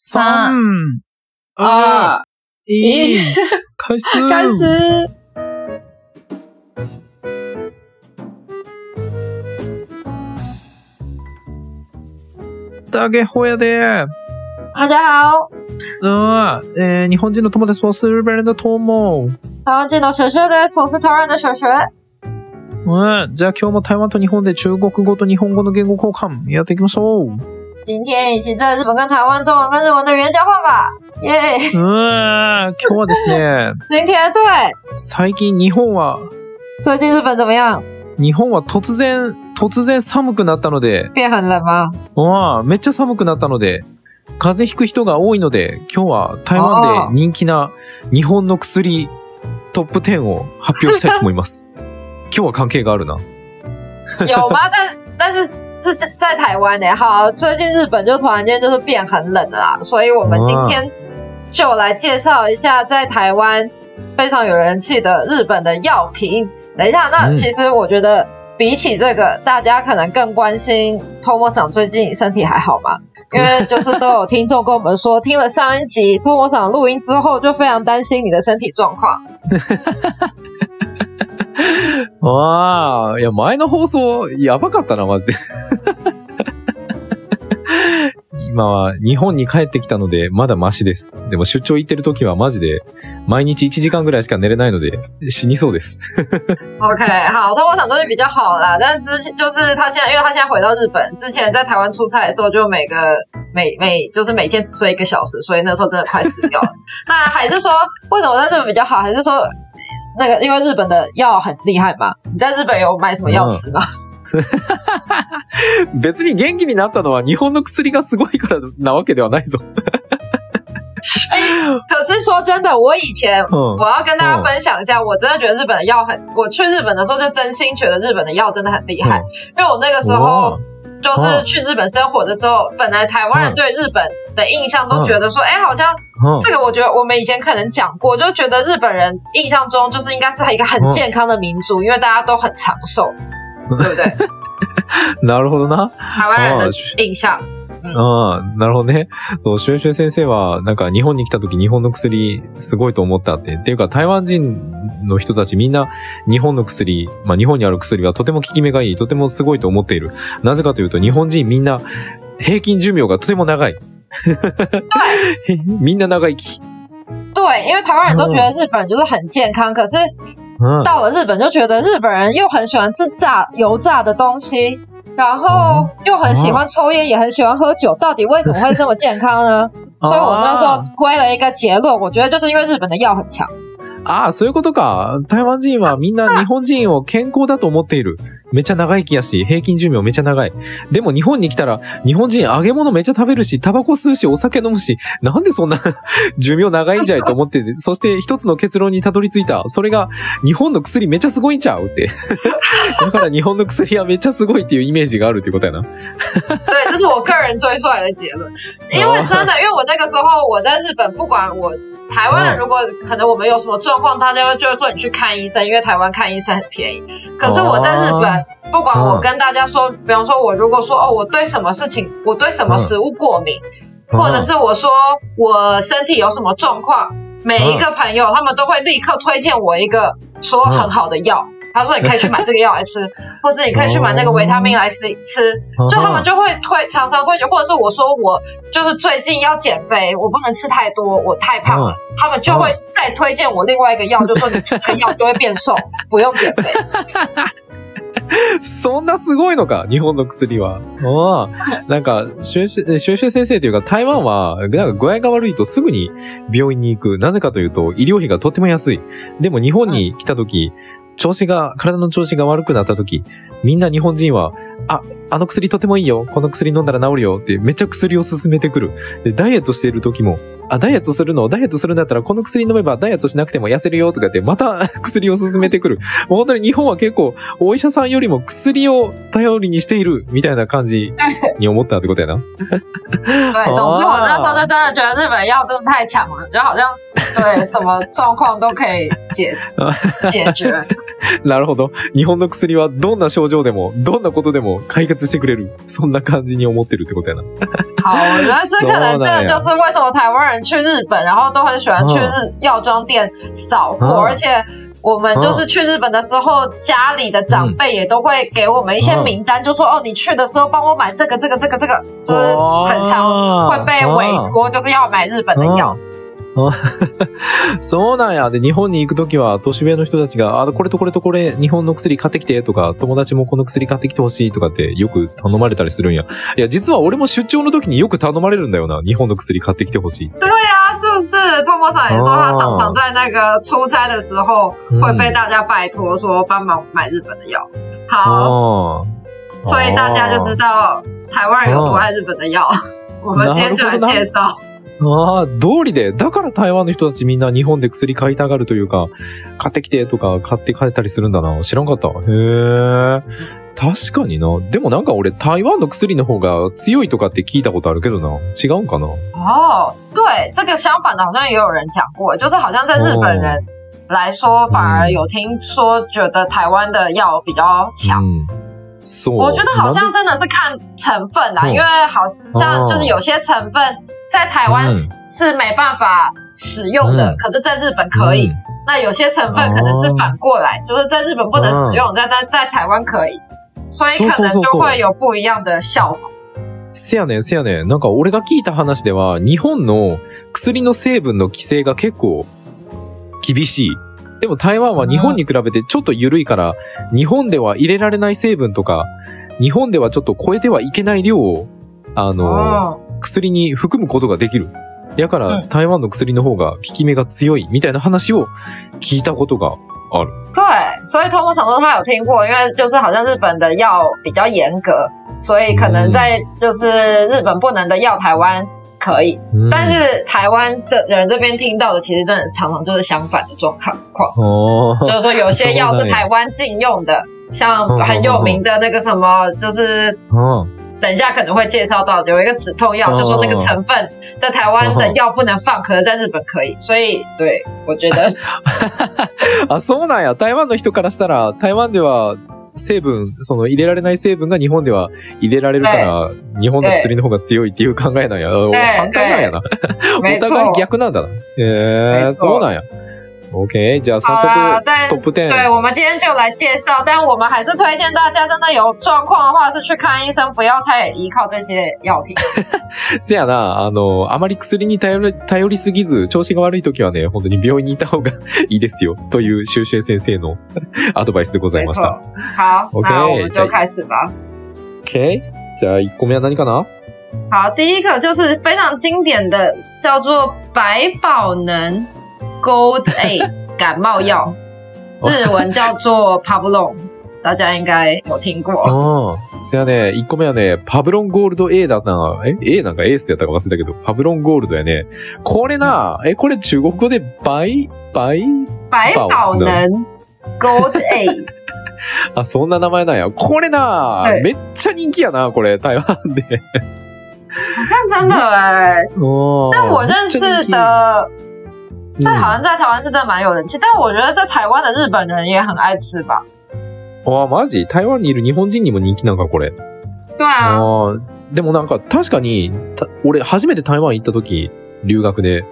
三、二、一一，，开始，开始。大家好やで。大家好，うん、えー日本人の友達もするべるのと思う。台湾见到雪雪的，我是台湾的雪雪。うん、じゃあ今日も台湾と日本で中国語と日本語の言語交換やっていきましょう。今天一起在日本跟台湾中文跟日文的语言交换吧，耶、うん、今日はですね、今天对，最近日本は、最近日本怎么样？日本は突然、突然寒くなったので、变很冷吗？うんめっちゃ寒くなったので、風邪ひく人が多いので、今日は台湾で人気な日本の薬トップ10を発表したいと思います。今日は関係があるな。有吗？但但是是在在台湾呢、好，最近日本就突然间就是变很冷了啦，所以我们今天就来介绍一下在台湾非常有人气的日本的药品。等一下，那嗯其实我觉得比起这个，大家可能更关心托莫桑最近身体还好吗？因为就是都有听众跟我们说，听了上一集托莫桑录音之后，就非常担心你的身体状况。ああ、いや、前の放送、やばかったな、マジで。今は日本に帰ってきたので、まだマシです。でも出張行ってる時はマジで、毎日1時間ぐらいしか寝れないので、死にそうです。OK，好，托莫桑最近比较好啦，但之前就是他现在，因为他现在回到日本，之前在台湾出差的时候，就每个每每就是每天只睡一个小时，所以那时候真的快死掉了。那还是说，为什么在日本比较好？还是说那个因为日本的药很厉害吗？你在日本有买什么药吃吗？別に元気になったのは日本の薬がすごいからなわけではないぞ。可是说真的，我以前うん我要跟大家分享一下，我真的觉得日本的药很，我去日本的时候就真心觉得日本的药真的很厉害，因为我那个时候。就是去日本生活的时候，本来台湾人对日本 的印象都觉得说，哎、好像うん这个我觉得我们以前可能讲过，就觉得日本人印象中就是应该是一个很健康的民族，因为大家都很长寿，对不对？なるほどな。台湾人的印象。ああ、なるほどね。そう、シュンシュン先生は、なんか日本に来た時日本の薬すごいと思ったって。っていうか台湾人の人たちみんな日本の薬、まあ日本にある薬はとても効き目がいい、とてもすごいと思っている。なぜかというと日本人みんな平均寿命がとても長い。みんな長生き。对，因为台湾人都觉得日本就是很健康，可是うん。到了日本就觉得日本人又很喜欢吃炸油炸的东西，然后又很喜欢抽烟，也很喜欢喝酒，到底为什么会这么健康呢？所以我那时候归了一个结论，我觉得就是因为日本的药很强。ああ、そういうことか。台湾人はみんな日本人を健康だと思っている。めっちゃ長生きやし、平均寿命めっちゃ長い。でも日本に来たら、日本人揚げ物めっちゃ食べるし、タバコ吸うし、お酒飲むし、なんでそんな 寿命長いんじゃいと思って、そして一つの結論にたどり着いた。それが、日本の薬めちゃすごいんちゃうって。だから日本の薬はめっちゃすごいっていうイメージがあるってことやな。对，这是我个人推出来的结论。因为真的，因为我那个时候我在日本，不管我台湾人，如果可能我们有什么状况，大家就会说你去看医生，因为台湾看医生很便宜。可是我在日本，不管我跟大家说，比方说我如果说哦，我对什么事情，我对什么食物过敏，或者是我说我身体有什么状况，每一个朋友他们都会立刻推荐我一个说很好的药。他说：“你可以去买这个药来吃，或是你可以去买那个维他命来吃吃。”就他们就会推，常常推荐，或者是我说我就是最近要减肥，我不能吃太多，我太胖了，他们就会再推荐我另外一个药，就说你吃这个药就会变瘦，不用减肥。そんなすごいのか、日本の薬は。ああ。なんか、シュ先生というか、台湾は、なんか具合が悪いとすぐに病院に行く。なぜかというと、医療費がとっても安い。でも日本に来た時、調子が、体の調子が悪くなった時、みんな日本人は、あ、あの薬とてもいいよ。この薬飲んだら治るよってめっちゃ薬を勧めてくる。で、ダイエットしている時も、あ、ダイエットするの？ダイエットするんだったらこの薬飲めばダイエットしなくても痩せるよとか言って、また 薬を勧めてくる。もう本当に日本は結構、お医者さんよりも薬を頼りにしているみたいな感じ に思ったってことやな。对，总之我那时候就真的觉得日本药真的太强了，就好像对什么状况都可以解解决。なるほど。日本の薬はどんな症状でも、どんなことでも解決してくれる。そんな感じに思ってるってことやな。好，我觉得这可能真的就是为什么台湾人去日本，然后都很喜欢去日药妆店扫货，而且我们就是去日本的时候，家里的长辈也都会给我们一些名单，就说哦，你去的时候帮我买这个、这个、这个、这个，就是很常会被委托，就是要买日本的药。そうなんや。で、日本に行くときは、年上の人たちが、あ、これとこれとこれ、日本の薬買ってきてとか、友達もこの薬買ってきてほしいとかってよく頼まれたりするんや。いや、実は俺も出張の時によく頼まれるんだよな。日本の薬買ってきてほしい。对啊，是不是？托莫さん也说他常常在那个出差的时候会被大家拜托说帮忙买日本的药。好，所以大家就知道台湾人有多爱日本的药。我们今天就来介绍。ああ、通りで。だから台湾の人たちみんな日本で薬買いたがるというか、買ってきてとか買って帰ったりするんだな。知らんかった。へえ。確かにな。でもなんか俺台湾の薬の方が強いとかって聞いたことあるけどな。違うんかな？哦，对，这个相反的好像也有人讲过，就是好像在日本人来说，反而有听说觉得台湾的药比较强。嗯我觉得好像真的是看成分啦，因为好像就是有些成分在台湾是没办法使用的，可是在日本可以。那有些成分可能是反过来，就是在日本不能使用，在在在台湾可以，所以可能就会有不一样的效果。せやねん、せやねん。なんか俺が聞いた話では、日本の薬の成分の規制が結構厳しい。でも台湾は日本に比べてちょっと緩いから、日本では入れられない成分とか、日本ではちょっと超えてはいけない量を、あの、薬に含むことができる。やから、台湾の薬の方が効き目が強いみたいな話を聞いたことがある。对，所以通过常说他有听过，因为就是好像日本的药比较严格，所以可能在就是日本不能的药，台湾可以，但是台湾这人这边听到的，其实真的常常就是相反的状况。哦，就是说有些药是台湾禁用的，像很有名的那个什么，就是等一下可能会介绍到有一个止痛药，就说那个成分在台湾的药不能放，可能在日本可以。所以，对我觉得，啊，そうなんや。台湾の人からしたら、台湾では。 成分、その入れられない成分が日本では入れられるから、日本の薬の方が強いっていう考えなんや。反対なんやな。お互い逆なんだな。えー、そうなんや。OK，じゃあ早速トップ10。对，我们今天就来介绍，但我们还是推荐大家，真的有状况的话是去看医生，不要太依靠这些药品。せやな、あの、あまり薬に頼り頼りすぎず、調子が悪い時はね、本当に病院に行った方がいいですよ。という修修先生の アドバイスでございました。好，OK，那我们就开始吧。OK，じゃあ1個目は何かな？好，第一个就是非常经典的，叫做百宝能。Gold A 感冒药，日文叫做 Pavlon，大家应该有听过。哦，そやね、一個目はね、パブロンゴールド A だったな。え ?A なんかエースやったか忘れたけど、パブロンゴールドやね。これな、え、これ中国語で百、百百保能 Gold A。あ、そんな名前なんや。これな、めっちゃ人気やな、これ、台湾で。好像真的哎、欸，但我认识的这好像在台湾是真的蛮有人气，但我觉得在台湾的日本人也很爱吃吧。あ、マジ？台湾にいる日本人にも人気なんかこれ。对啊。あでもなんか確かに、俺初めて台湾行った時、留学で、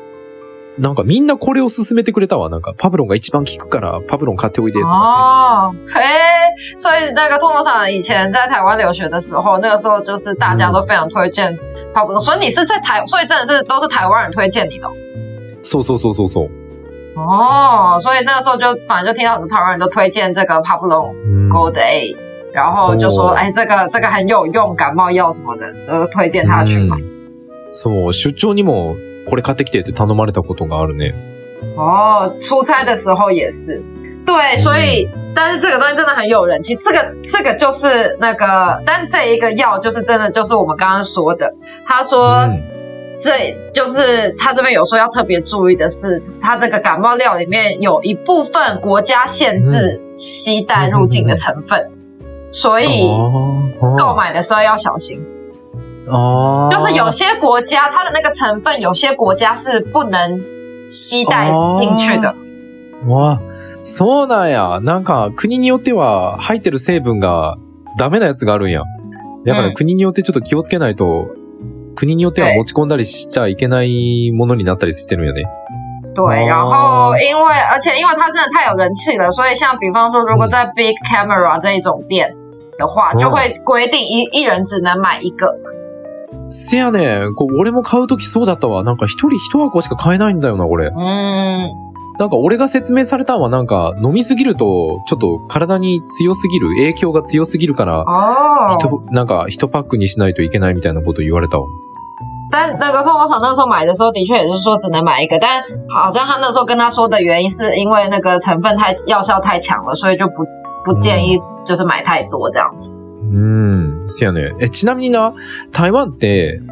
なんかみんなこれを勧めてくれたわ。なんかパブロンが一番効くからパブロン買っておいでとか。哦，嘿，所以那个托莫桑以前在台湾留学的时候，那个时候就是大家都非常推荐帕布隆，所以你是在台，所以真的是都是台湾人推荐你的。そうそうそうそうそう。哦，所以那时候就反正就听到很多台湾人都推荐这个 p a p l o Gold A，然后就说哎，这个这个很有用，感冒药什么的，呃，推荐他去买。そう、出張にもこれ買ってきてって頼まれたことがあるね。哦，出差的时候也是。对，所以但是这个东西真的很有人气，这个这个就是那个，但这一个药就是真的就是我们刚刚说的，他说。这就是他这边有说要特别注意的是，他这个感冒料里面有一部分国家限制携带入境的成分，所以购买的时候要小心。哦，就是有些国家它的那个成分，有些国家是不能携带进去的。哇，そうなんや。なんか国によっては入ってる成分がダメなやつがあるんや。だから国によってちょっと気をつけないと。国によっては持ち込んだりしちゃいけないものになったりしてるんやね。对，哦然后因为而且因为它真的太有人气了，所以像比方说，如果在 Big Camera 这一种店的话，哦就会规定一一人只能买一个。せやねこう俺も買うときそうだったわ。なんか一人一箱しか買えないんだよな、これ。嗯，なんか俺が説明されたのはなんか飲みすぎるとちょっと体に強すぎる、影響が強すぎるから、なんか一パックにしないといけないみたいなこと言われたわ。但那个透过厂那时候买的时候，的确也是说只能买一个，但好像他那时候跟他说的原因是因为那个成分太药效太强了，所以就不不建议就是买太多这样子。うん。せやね。え、ちなみにな、台湾って、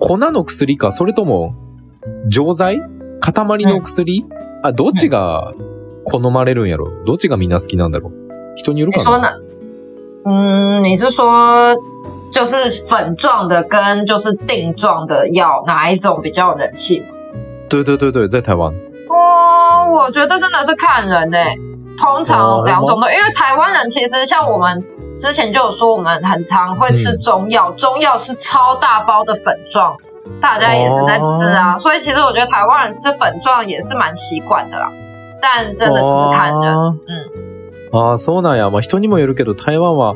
粉の薬か、それとも、錠剤？塊の薬、あ、どっちが好まれるんやろ？どっちがみんな好きなんだろう？人によるかな？你说呢？嗯，你是说就是粉状的跟就是定状的药哪一种比较有人气？对对对对，在台湾。哦，我觉得真的是看人呢、通常两种都，因为台湾人其实像我们之前就有说，我们很常会吃中药，中药是超大包的粉状，大家也是在吃啊，所以其实我觉得台湾人吃粉状也是蛮习惯的啦。但真的就是看人，あーあー、そうなんや。まあ人にもよるけど、台湾は、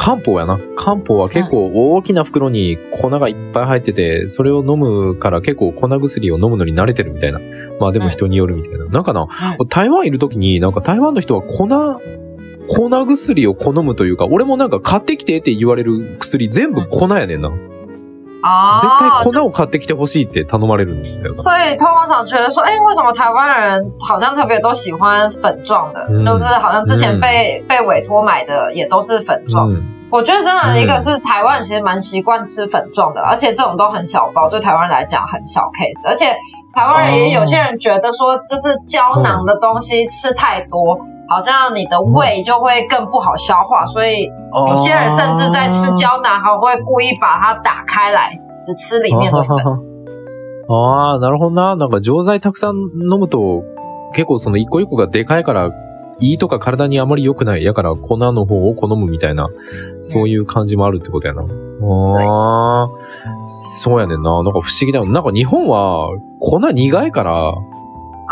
漢方やな。漢方は結構大きな袋に粉がいっぱい入ってて、それを飲むから結構粉薬を飲むのに慣れてるみたいな。まあでも人によるみたいな。なんかな、台湾いるときになんか台湾の人は粉、粉薬を好むというか、俺もなんか買ってきてって言われる薬全部粉やねんな。啊，絶対粉を買ってきてほしいって頼まれるんだよな。所以通常觉得说，哎、为什么台湾人好像特别都喜欢粉状的？嗯就是好像之前被、被委托买的也都是粉状。うん。我觉得真的嗯一个是台湾人其实蛮习惯吃粉状的，而且这种都很小包，对台湾人来讲很小 case。而且台湾人也有些人觉得说，就是胶囊的东西吃太多， 好像你的胃就会更不好消化，所以有些人甚至在吃胶囊还会故意把它打开来，只吃里面的粉。ああ、なるほどな。なんか錠剤たくさん飲むと、結構その一個一個がでかいから、胃とか体にあまり良くない。やから粉の方を好むみたいな、そういう感じもあるってことやな。ああ、そうやねんな。なんか不思議だよ。なんか日本は粉苦いから、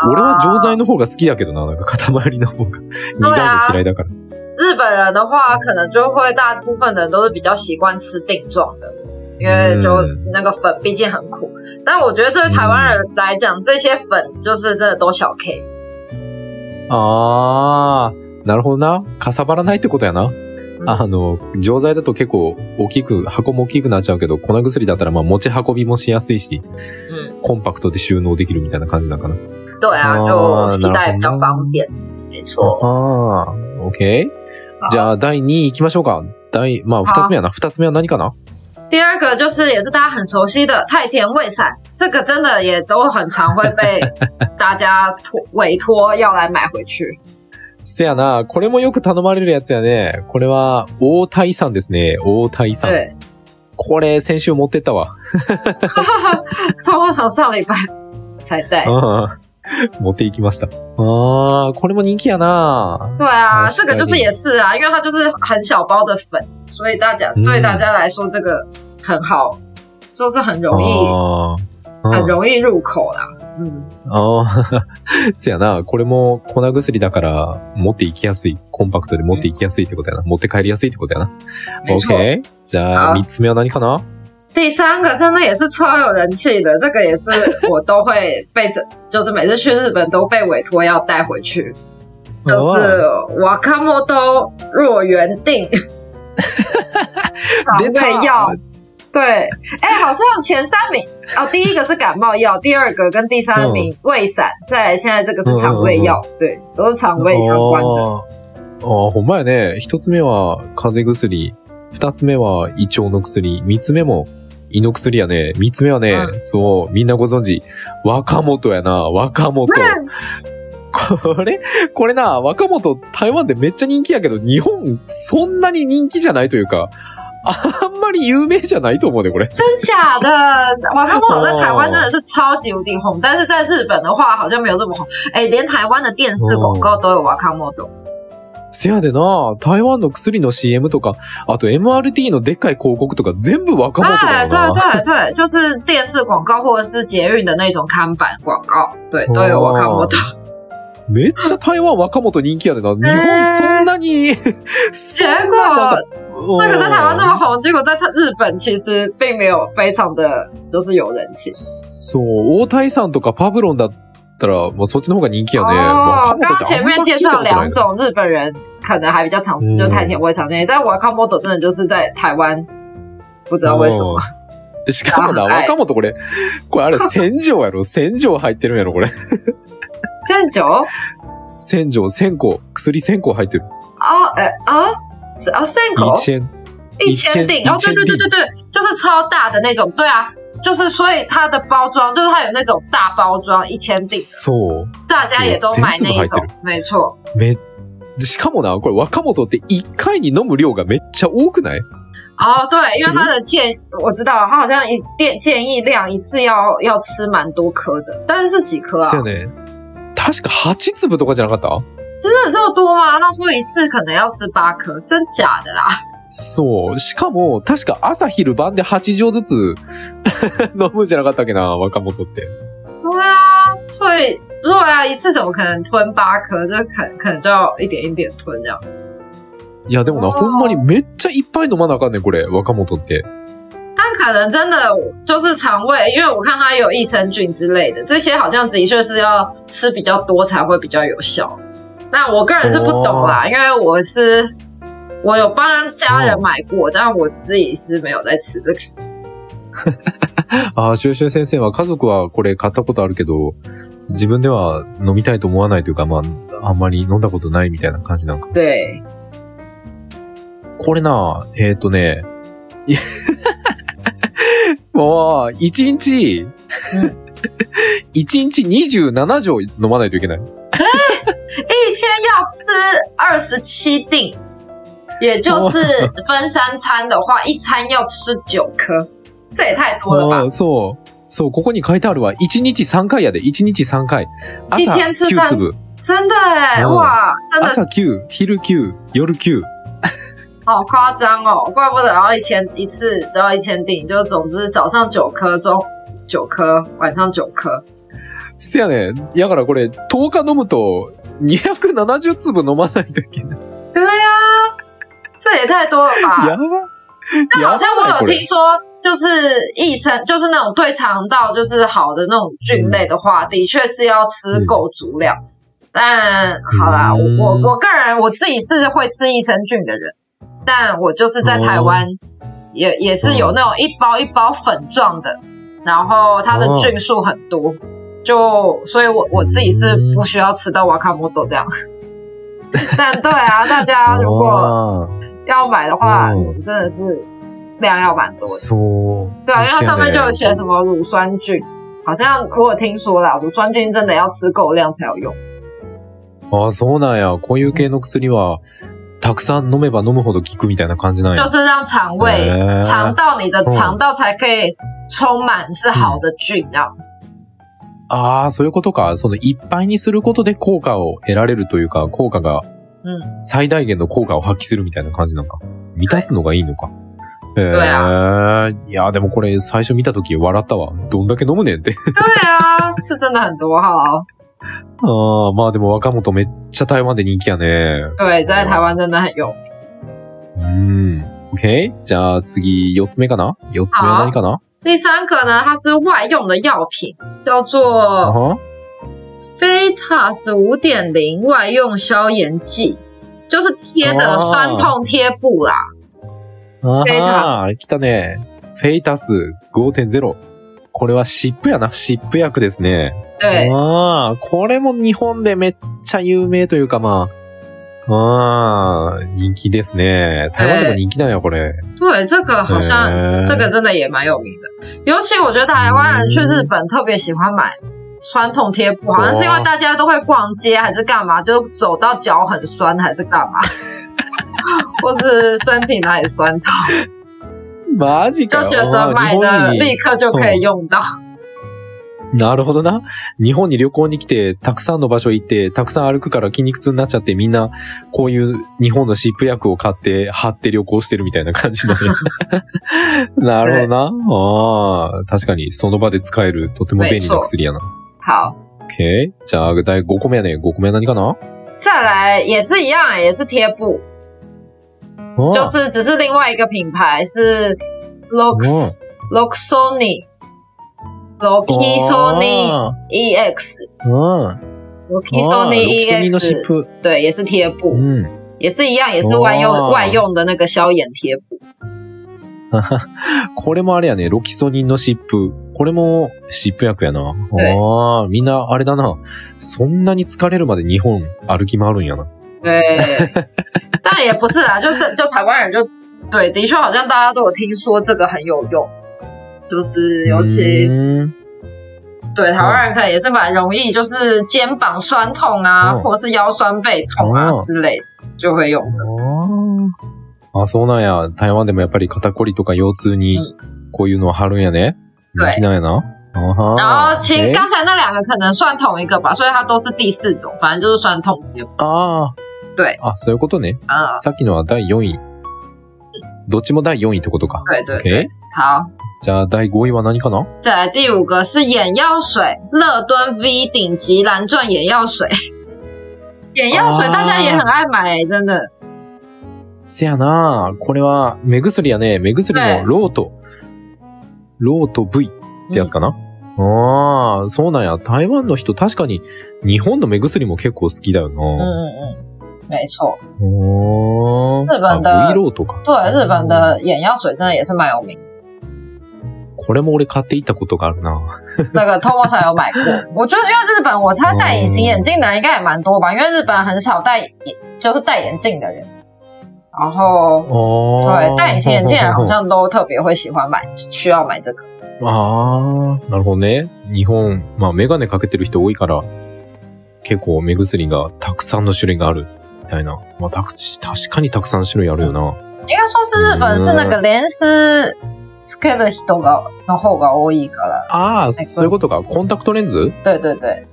俺は錠剤の方が好きだけどな。なんか塊の方が。苦いの嫌いだから。日本人的话，可能就会大部分的人都是比较习惯吃定状的，因为就嗯那个粉毕竟很苦。但我觉得对台湾人来讲，这些粉就是真的都小 case。ああ、なるほどな。かさばらないってことやな。あの、錠剤だと結構大きく、箱も大きくなっちゃうけど、粉薬だったらまあ持ち運びもしやすいし、嗯，コンパクトで収納できるみたいな感じなのかな。对啊，哦就携带比较方便。没错。ああ、OK。じゃあ、第2位行きましょうか。第、まあ、二つ目やな。二つ目は何かな？第二个就是也是大家很熟悉的太田胃散，这个真的也都很常会被 大家托委托要来买回去。せやな。これもよく頼まれるやつやね。これは、大体さんですね。大体さん。对，これ、先週持ってったわ。通常上礼拜才带。う ん持っていきました。ああ、これも人気やな。对啊，这个就是也是啊，因为它就是很小包的粉，所以大家、嗯对大家来说这个很好，说是很容易、很容易入口啦。嗯，ああ、そやな。これも粉薬だから持っていきやすい。コンパクトで持っていきやすいってことやな。持って帰りやすいってことやな。OK。じゃあ、好三つ目は何かな？第三个真的也是超有人气的，这个也是我都会被这，就是每次去日本都被委托要带回去，就是瓦卡莫多若原定肠胃药。对，哎、好像前三名哦，第一个是感冒药，第二个跟第三名胃散，再来现在这个是肠胃药，对，都是肠胃相关的。あーあー、ほんまやね。一つ目は風邪薬。二つ目は胃腸の薬。三つ目も 胃の薬やね。三つ目はね、うんそう、みんなご存知。若本やな。若本。これ、これな、若本、台湾でめっちゃ人気やけど、日本、そんなに人気じゃないというか、あんまり有名じゃないと思うで、これ。真假的？瓦卡莫在 台湾真的是超级无敌红，但是在日本的话好像没有这么红。哎、连台湾的电视广告都有瓦卡莫多。せやでな、台湾の薬の CM とか、あと MRT のでっかい広告とか全部若者だ对よな。对对对，就是电视广告或者是捷运的那种看板广告，对，都有我看过的。めっちゃ台湾若者人気やでな。日本そんなに、そ结んななんか个在台湾那么红，结果在日本其实并没有非常的就是有人气。そう、大谷さんとかパブロンだったら、もうそっちの方が人気やね。哦，刚刚前面介绍两。种日本人可能还比较常就是太田胃肠那些，但我看 model 真的就是在台湾，不知道为什么。うんしかもな、はい若者これ、これあれ、洗浄やろ？洗浄入ってるんやろこれ。现九洗浄、線香、薬線香入ってる。啊，哎啊，是啊，三口一千。一千锭哦，对对对对对，就是超大的那种，对啊，就是所以它的包装就是它有那种大包装一千锭，そう。大家也都买那一种そう千粒，没错。め、しかもな、これ若者って一回に飲む量がめっちゃ多くない哦，对，因为是它的建我知道，它好像一建建议量一次要要吃蛮多颗的，但是是几颗啊そう？やね。確か8粒とかじゃなかった真的有这么多吗？他说一次可能要吃八颗，真假的啦？ そう。しかも、確か朝昼晩で8錠ずつ 飲むんじゃなかったっけな、若者って。对啊，所以如果要一次，怎么可能吞八颗？就可可能就要一点一点吞这样。いや、でもな、ほんまにめっちゃいっぱい飲まなあかんねん、これ、若者って。但可能真的就是肠胃，因为我看它有益生菌之类的，这些好像的确是要吃比较多才会比较有效。那我个人是不懂啦，因为我是我有帮家人买过，但我自己是没有在吃这个。ああ、シュウシュウ先生は家族はこれ買ったことあるけど、自分では飲みたいと思わないというか、まあ、あんまり飲んだことないみたいな感じなんか。对，これな、えっ、とね、い もう、一日、一日27錠飲まないといけない。一天要吃二十七锭，也就是分三餐的话，一餐要吃九颗，这也太多了吧そう。そう、ここに書いてあるわ。一日3回やで。一日3回。一朝9天吃三粒。真的哎，哦哇，真的朝9、昼9、夜9。好夸张哦，怪不得要一千一次都要一千锭，就总之早上九颗，中九颗，晚上九颗。せやねん。やからこれ、10日飲むと、270粒飲まないといけない。对呀、这也太多了吧？やば。但好像我有やばいこれ听说，就是益生，就是那种对肠道就是好的那种菌类的话，的确是要吃够足量。但好啦，嗯我我我个人我自己是会吃益生菌的人，但我就是在台湾也、也是有那种一包一包粉状的，然后它的菌数很多，就所以我我自己是不需要吃到瓦卡莫多这样。但对啊，大家如果あ 要买的话，嗯真的是量要蛮多ー的。そう。对啊，因为它上面就有写什么乳酸菌，好像我有听说啦，乳酸菌真的要吃够量才有用。ああ、そうなんや。こういう系の薬は、たくさん飲めば飲むほど効くみたいな感じなんや就。是让肠胃、肠道你的肠道才可以充满是好的菌这样子。ああ、そういうことか。そのいっぱいにすることで効果を得られるというか、効果がうん。最大限の効果を発揮するみたいな感じなんか？満たすのがいいのか？へえ。いや、でもこれ最初見たとき笑ったわ。どんだけ飲むねんって。对啊，是真的很多哈。ああ、まあでも若本めっちゃ台湾で人気やね。对，在台湾真的很有名。うん。OK? じゃあ次、四つ目かな？四つ目は何かな？第三个呢，它是外用的药品，叫あ做は？Fetas 五点零外用消炎剂，就是贴的哦酸痛贴布啦。あフェイタあ、来たね。フェイタス5.0。これは湿布やな。湿布薬ですね。对，ああ、これも日本でめっちゃ有名というかまあ、ああ、人気ですね。台湾でも人気なんや、これ。对，这个好像、欸这个真的也蛮有名的，尤其我觉得台湾人去日本特别喜欢买酸痛贴布，好像是因为大家都会逛街还是干嘛，就走到脚很酸还是干嘛，或是身体哪里酸痛，マジかよ。就觉得买了立刻就可以用到。なるほどな。日本に旅行に来て、たくさんの場所行って、たくさん歩くから筋肉痛になっちゃって、みんな、こういう日本の湿布薬を買って、貼って旅行してるみたいな感じだね。なるほどな。ああ、確かに、その場で使える、とても便利な薬やな。好，OK。じゃあ、第5個目やね。5個目は何かな再来也是一样，也是贴布，哦就是只是另外一个品牌是 Lux Luxoni Luxoni あ EX ーうん。Luxoni ロキソニンの湿 EX，布。对，也是贴布，うん。也是一样，也是外用哦外用的那个消炎贴布。これもあれやね。ロキソニンの湿布。これも湿布薬やな。对ああ、みんなあれだな。そんなに疲れるまで日本歩き回るんやな。对，但也不是啦，就这就台湾人就对，的确好像大家都有听说这个很有用，就是尤其。うん对，台湾人可能也是蛮容易，就是肩膀酸痛啊，嗯或者是腰酸背痛啊、哦之类的，就会用这个。ああ、そうなんや。台湾でもやっぱり肩こりとか腰痛にうんこういうのは貼るんやね。对人気なんやな。あは然后其实え刚才那两个可能算同一个吧，所以它都是第四种，反正就是酸痛贴布。ああ。对あ、そういうことね。啊、さっきのは第4位。どっちも第4位ってことか。对对对。好。じゃあ第5位は何かな？再来第五个是眼药水，乐敦 V 顶级蓝钻眼药水。眼药水啊大家也很爱买、欸，真的。せやなこれは目薬やね。目薬のロート。ロート V ってやつかな、ああ、そうなんや。台湾の人確かに日本の目薬も結構好きだよ嗯な。嗯嗯，没错。おー日本的あ V ロートか。对，日本的眼药水真的也是蛮有名的。これも俺買っていったことがあるな。这个 Tomo 上有买过，我觉得因为日本我猜戴隐形眼镜的人应该也蛮多吧，因为日本很少戴眼就是戴眼镜的人，然后おー对戴隐形眼镜的人好像都特别会喜欢买，需要买这个。ああ、なるほどね。日本、まあメガネかけてる人多いから、結構目薬がたくさんの種類がある。みたいな。まあたく、確かにたくさん種類あるよな。应该说是日本是那个レンスつける人がの方が多いから。ああ、そういうことか。コンタクトレンズ对对对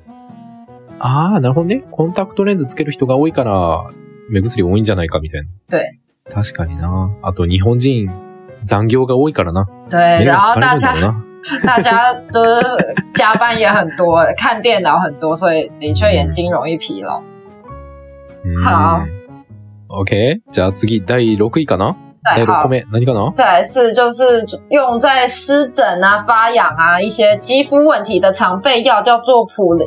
ああ、なるほどね。コンタクトレンズつける人が多いから、目薬多いんじゃないかみたいな。对確かにな。あと日本人、残業が多いからな。对，目然后大が疲れるんだろう家な。大家都加班也很多，看电脑很多，所以的确眼睛容易疲劳。うんは OK。じゃあ次、第6位かな？第6再好個。目。何かな？再来是就是用在湿疹啊、发痒啊、一些肌肤问题的常备药，叫做普利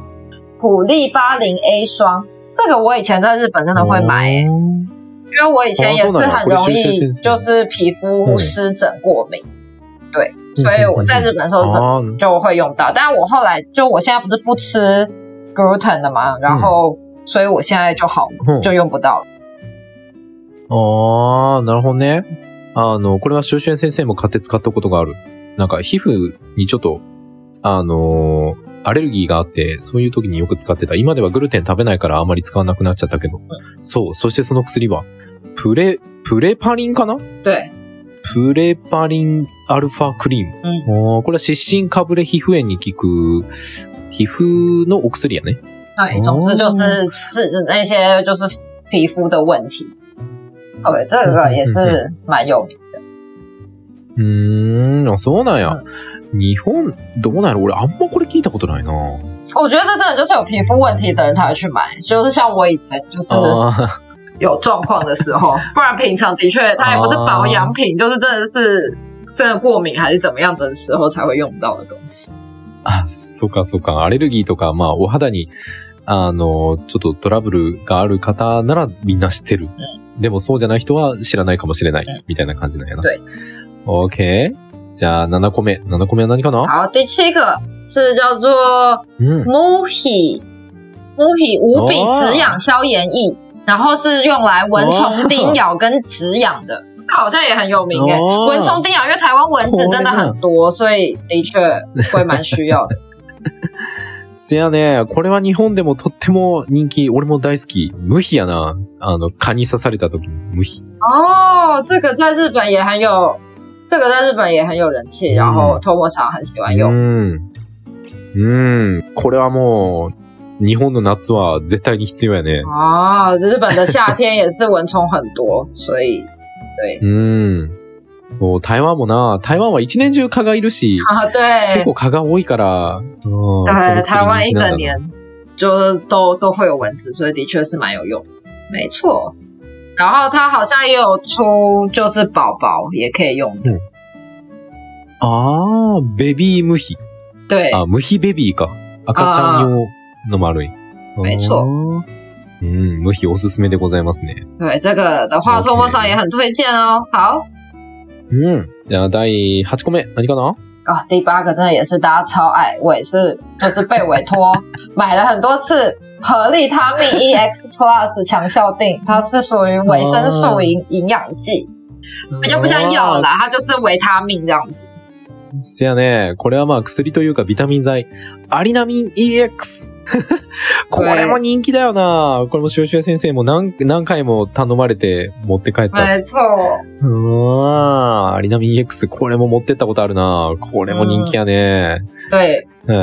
普利巴林 A 霜。这个我以前在日本真的会买、欸，因为我以前也是很容易就是皮肤湿疹过敏，所以我在日本的时候就会用到。但是我后来就我现在不是不吃 gluten 的嘛，然后、所以我现在就好うん就用不到了。ああ、なるほどね。あの、これは修習先生も買って使ったことがある。なんか皮膚にちょっと、あのーアレルギーがあって、そういう時によく使ってた。今ではグルテン食べないからあまり使わなくなっちゃったけど。そう。そしてその薬は、プレ、プレパリンかな？对，プレパリンアルファクリーム。おーこれは湿疹かぶれ皮膚炎に効く、皮膚のお薬やね。对，总之就是治那些就是皮肤的问题。对，这个也是蛮有名的。うーん、あそうなんや。日本、どうなんやろ俺あんまこれ聞いたことないな。我觉得这真的就是有皮肤问题的人才会去买，就是像我以前就是あ有状况的时候，不然平常的确它也不是保养品，就是真的是真的过敏还是怎么样的时候才会用到的东西。あ、そうかそうか。アレルギーとか、まあ、お肌に、あの、ちょっとトラブルがある方ならみんな知ってる。でもそうじゃない人は知らないかもしれない。うんみたいな感じなんやな。对。OK。じゃあ、7個目。7個目は何かな？好，第七个是叫做うん。Muhi Muhi 无比止痒消炎液，然后是用来蚊虫叮咬跟止痒的，这个好像也很有名诶、哦蚊虫叮咬，因为台湾蚊子真的很多，所以的确会蛮需要的。せやね、これは日本でもとっても人気、俺も大好き。無比やな。あの、蚊に刺された時に無比。哦，这个在日本也很有，这个在日本也很有人气，然后 Tomo 厂很喜欢う用。ん。うん。これはもう、日本の夏は絶対に必要やね。啊，日本的夏天也是蚊虫很多，所以对うん。もう台湾もな、台湾は一年中蚊がいるし、啊，結对構蚊が多いから、台湾一整年就都都会有蚊子，所以的确是蛮有用，没错。然后它好像也有出，就是宝宝也可以用的，あー、ベビー無比。对あ、無比ベビーか。赤ちゃん用の丸い。没错あー。うん、無比おすすめでございますね。对，这个的话，托莫桑也很推荐哦。好うん。じゃあ、第8個目、何かな？啊，第八个真的也是大家超爱，我也是，就是被委托 买了很多次。合利他命 EX Plus 强效定，它是属于维生素营营养剂，比较不像药啦，它就是维他命这样子。せやね。これはまあ薬というかビタミン剤。アリナミン EX! これも人気だよな。これもシュウシュウ先生も何何回も頼まれて持って帰った。没错，うーん。アリナミン EX。これも持ってったことあるな。これも人気やね。对，うー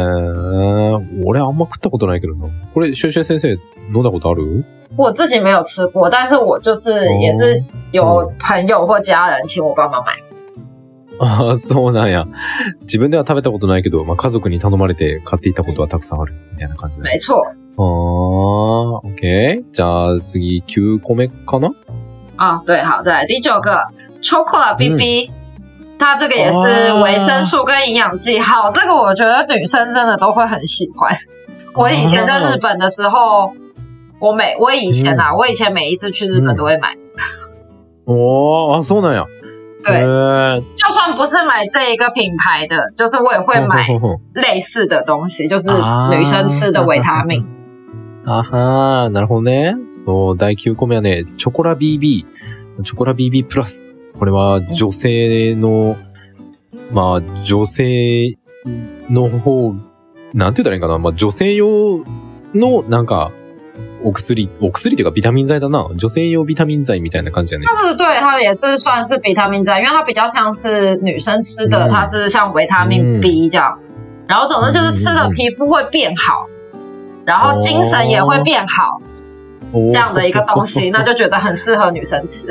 ん。俺あんま食ったことないけどな。これ、シュ先生飲んだことある？我自己没有吃过，但是我就是也是有朋友或家人请我帮忙买。ああ、そうなんや。自分では食べたことないけど、まあ、家族に頼まれて買っていったことはたくさんある。みたいな感じだね。没错ああ、OK。じゃあ次9個目かな？啊，对，好，再来第九个 Chocolate BB，、它这个也是维生素跟营养剂，好，这个我觉得女生真的都会很喜欢。我以前在日本的时候，我每我以前啊，我以前每一次去日本都会买。哇，送的呀？对，就算不是买这一个品牌的，就是我也会买类似的东西，就是女生吃的维他命。啊哈，然后呢？哦，第九個嘛呢？Chocola BB，Chocola BB Plus。これは女性の、まあ、女性の方、なんて言ったらいいんかな。まあ、女性用の、なんか、お薬、お薬っていうかビタミン剤だな。女性用ビタミン剤みたいな感じだね。不是，对，它也是算是维他命剤，因为它比较像是女生吃的，嗯它是像维他命 B 这样。然后总之就是吃了皮肤会变好，然后精神也会变好，这样的一个东西，那就觉得很适合女生吃。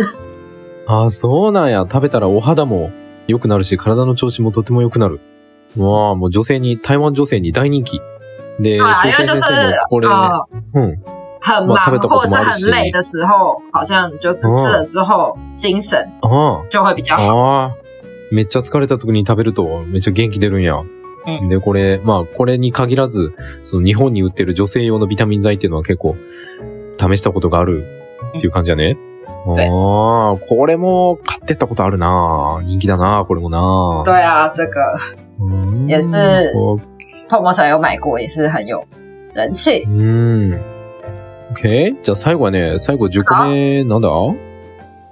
あ、そうなんや。食べたらお肌も良くなるし、体の調子もとても良くなる。わあ、もう女性に、台湾女性に大人気。で、对啊，先生もこれ、呃うん。很忙或者是很累的时候，好像就是吃了之后精神あ就会比较あ、好。ああ。めっちゃ疲れた時に食べるとめっちゃ元気出るんや。うんで、これ、まあ、これに限らず、その日本に売ってる女性用のビタミン剤っていうのは結構試したことがあるっていう感じやね。对ああ、これも買ってったことあるな人気だなこれもな对啊，这个うん也是こ透膜茶有买过，也是很有人气。ううん。OK? じゃあ最後はね、最後10個目、なんだ？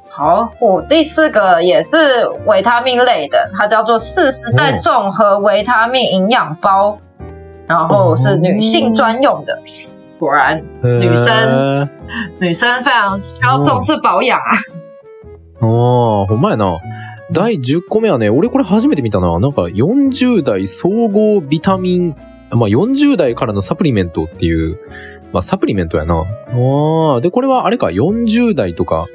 好，我第四个也是维他命类的，它叫做四十代综合维他命营养包，然后是女性专用的。果然，女生女生非常需要重视保养啊。ああ、ほんまやな。第10個目はね、俺これ初めて見たな。なんか40代総合ビタミン、まあ40代からのサプリメントっていう、まあサプリメントやな。ああ、で、これはあれか、40代とか、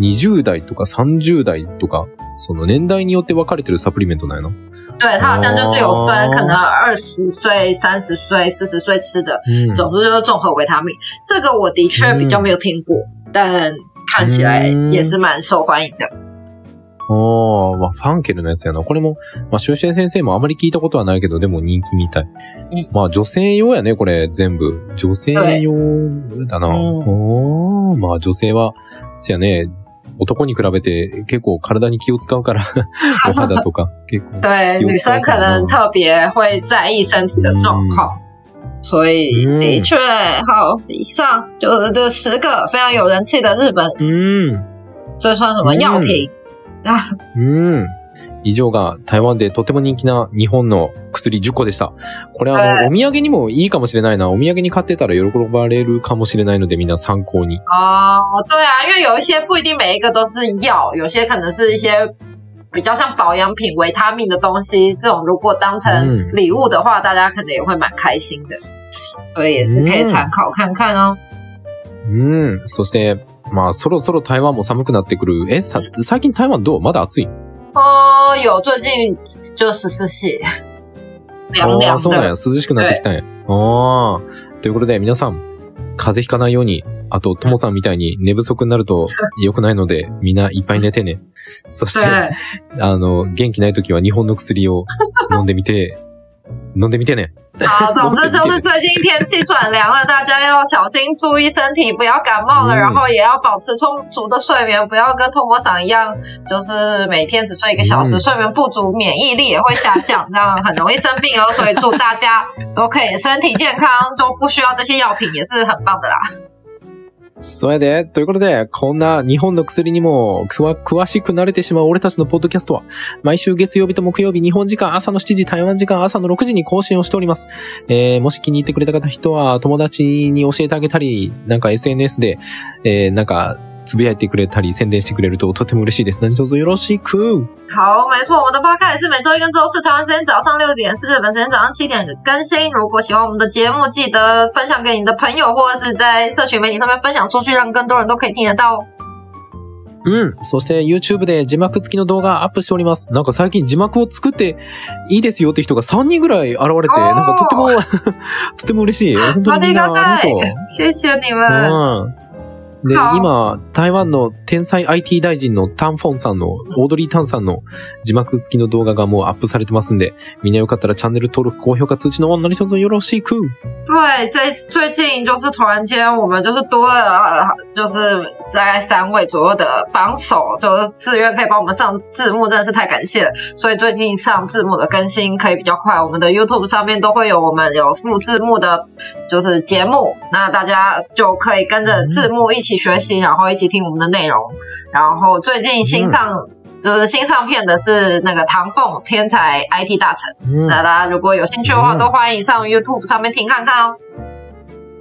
20代とか30代とか、その年代によって分かれてるサプリメントなんやな。对，它好像就是有分，哦可能二十岁、三十岁、四十岁吃的，うん。总之就是综合维他命。这个我的确比较没有听过，但看起来也是蛮受欢迎的。ああ、まあ、ファンケルのやつやな。これも、まあ、修正先生もあまり聞いたことはないけど、でも人気みたい。うんまあ、女性用やね、これ、全部。女性用だな。うんおーまあ、女性は、せやね、男に比べて結構体に気を使うから、お肌とか、結構。对，有女生可能特别会在意身体的状况，所以嗯的确好。以上就是这十个非常有人气的日本，うん。这算什么药品？啊，うん。以上が台湾でとても人気な日本の薬10個でした。これあの、はいお土産にもいいかもしれないな。お土産に買ってたら喜ばれるかもしれないので、みんな参考に。哦，对啊，因为有一些不一定每一个都是药，有些可能是一些比较像保养品、维他命的东西，这种如果当成嗯礼物的话，大家可能也会蛮开心的，所以也是可以参考看看哦。うん。そして、まあ、そろそろ台湾も寒くなってくる。え、さ、最近台湾どう？まだ暑い？哦，有最近就十四系，凉あ凉あ、そうなんや。的。涼しくなってきたんや。ああ。ということで、皆さん、風邪ひかないように、あと、ともさんみたいに寝不足になると良くないので、みんないっぱい寝てね。そして、对，あの、元気ない時は日本の薬を飲んでみて、飲んでみてね。好，总之就是最近天气转凉了，大家要小心注意身体，不要感冒了，嗯然后也要保持充足的睡眠，不要跟托摩桑一样，就是每天只睡一个小时，嗯睡眠不足，免疫力也会下降，这样很容易生病哦。所以祝大家都可以身体健康，都不需要这些药品，也是很棒的啦。 それで、ということで、こんな日本の薬にも詳しくなれてしまう俺たちのポッドキャストは、毎週月曜日と木曜日、日本時間朝の7時、台湾時間朝の6時に更新をしております。えー、もし気に入ってくれた方人は、友達に教えてあげたり、なんか SNS で、えー、なんか、つぶやいてくれたり、宣伝してくれるととても嬉しいです。何卒よろしく。好，没错，我们的 podcast 是每周一跟周四台湾时间早上六点，是日本时间早上七点更新。如果喜欢我们的节目，记得分享给你的朋友，或者是在社群媒体上面分享出去，让更多人都可以听得到哦。うん。そして YouTube で字幕付きの動画アップしております。なんか最近字幕を作っていいですよって人が3人ぐらい現れて、なんかとっても、とても嬉しい。本当にみんなありがとう。谢谢你们。うん。で、好今、台湾の天才 IT 大臣のタンフォンさんの、オードリー・タンさんの字幕付きの動画がもうアップされてますんで、みんなよかったらチャンネル登録、高評価、通知の何卒よろしく。对，这最近就是突然间我们就是多了，呃就是大概三位左右的帮手，就是自愿可以帮我们上字幕，真的是太感谢了。所以最近上字幕的更新可以比较快，我们的 YouTube 上面都会有我们有附字幕的，就是节目，那大家就可以跟着字幕一起学习，然后一起听我们的内容。然后最近新上。就是新上片的是那个唐凤天才 IT 大臣，うん。那大家如果有兴趣的话，嗯都欢迎上 YouTube 上面听看看哦。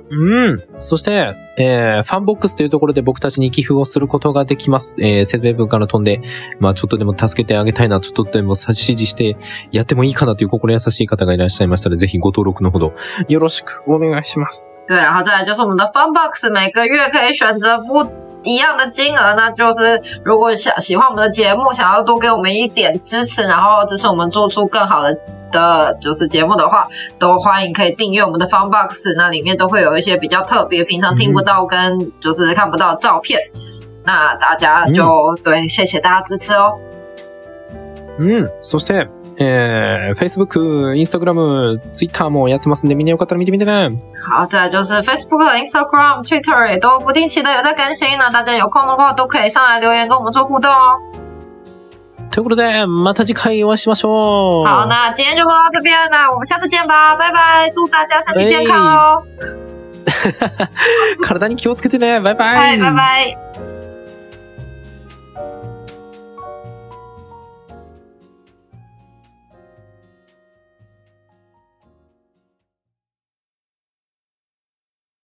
うん。そして、えー、ファンボックスというところで僕たちに寄付をすることができます。えー、説明文から飛んで、まあちょっとでも助けてあげたいな、ちょっとでも支持してやってもいいかなという心優しい方がいらっしゃいましたら、ぜひご登録のほどよろしくお願いします。对，然后再来就是我们的 Fun Box，每个月可以选择不一样的金额，那就是如果想喜欢我们的节目，想要多给我们一点支持，然后支持我们做出更好的的，就是节目的话，都欢迎可以订阅我们的 Fun Box，那里面都会有一些比较特别、平常听不到跟就是看不到的照片。那大家就、对，谢谢大家支持哦。うん。そして、 えー、Facebook、Instagram、Twitter もやってますんで、みんなよかったら見てみてね。好，再来就是 Facebook、Instagram、Twitter 也都不定期的有在更新呢，大家有空的话都可以上来留言跟我们做互动哦。ということで、また次回お会いしましょう。好，那今天就录到这边，那我们下次见吧，拜拜，祝大家身体健康哦，体に気をつけてね。バイバイ。嗨，拜拜。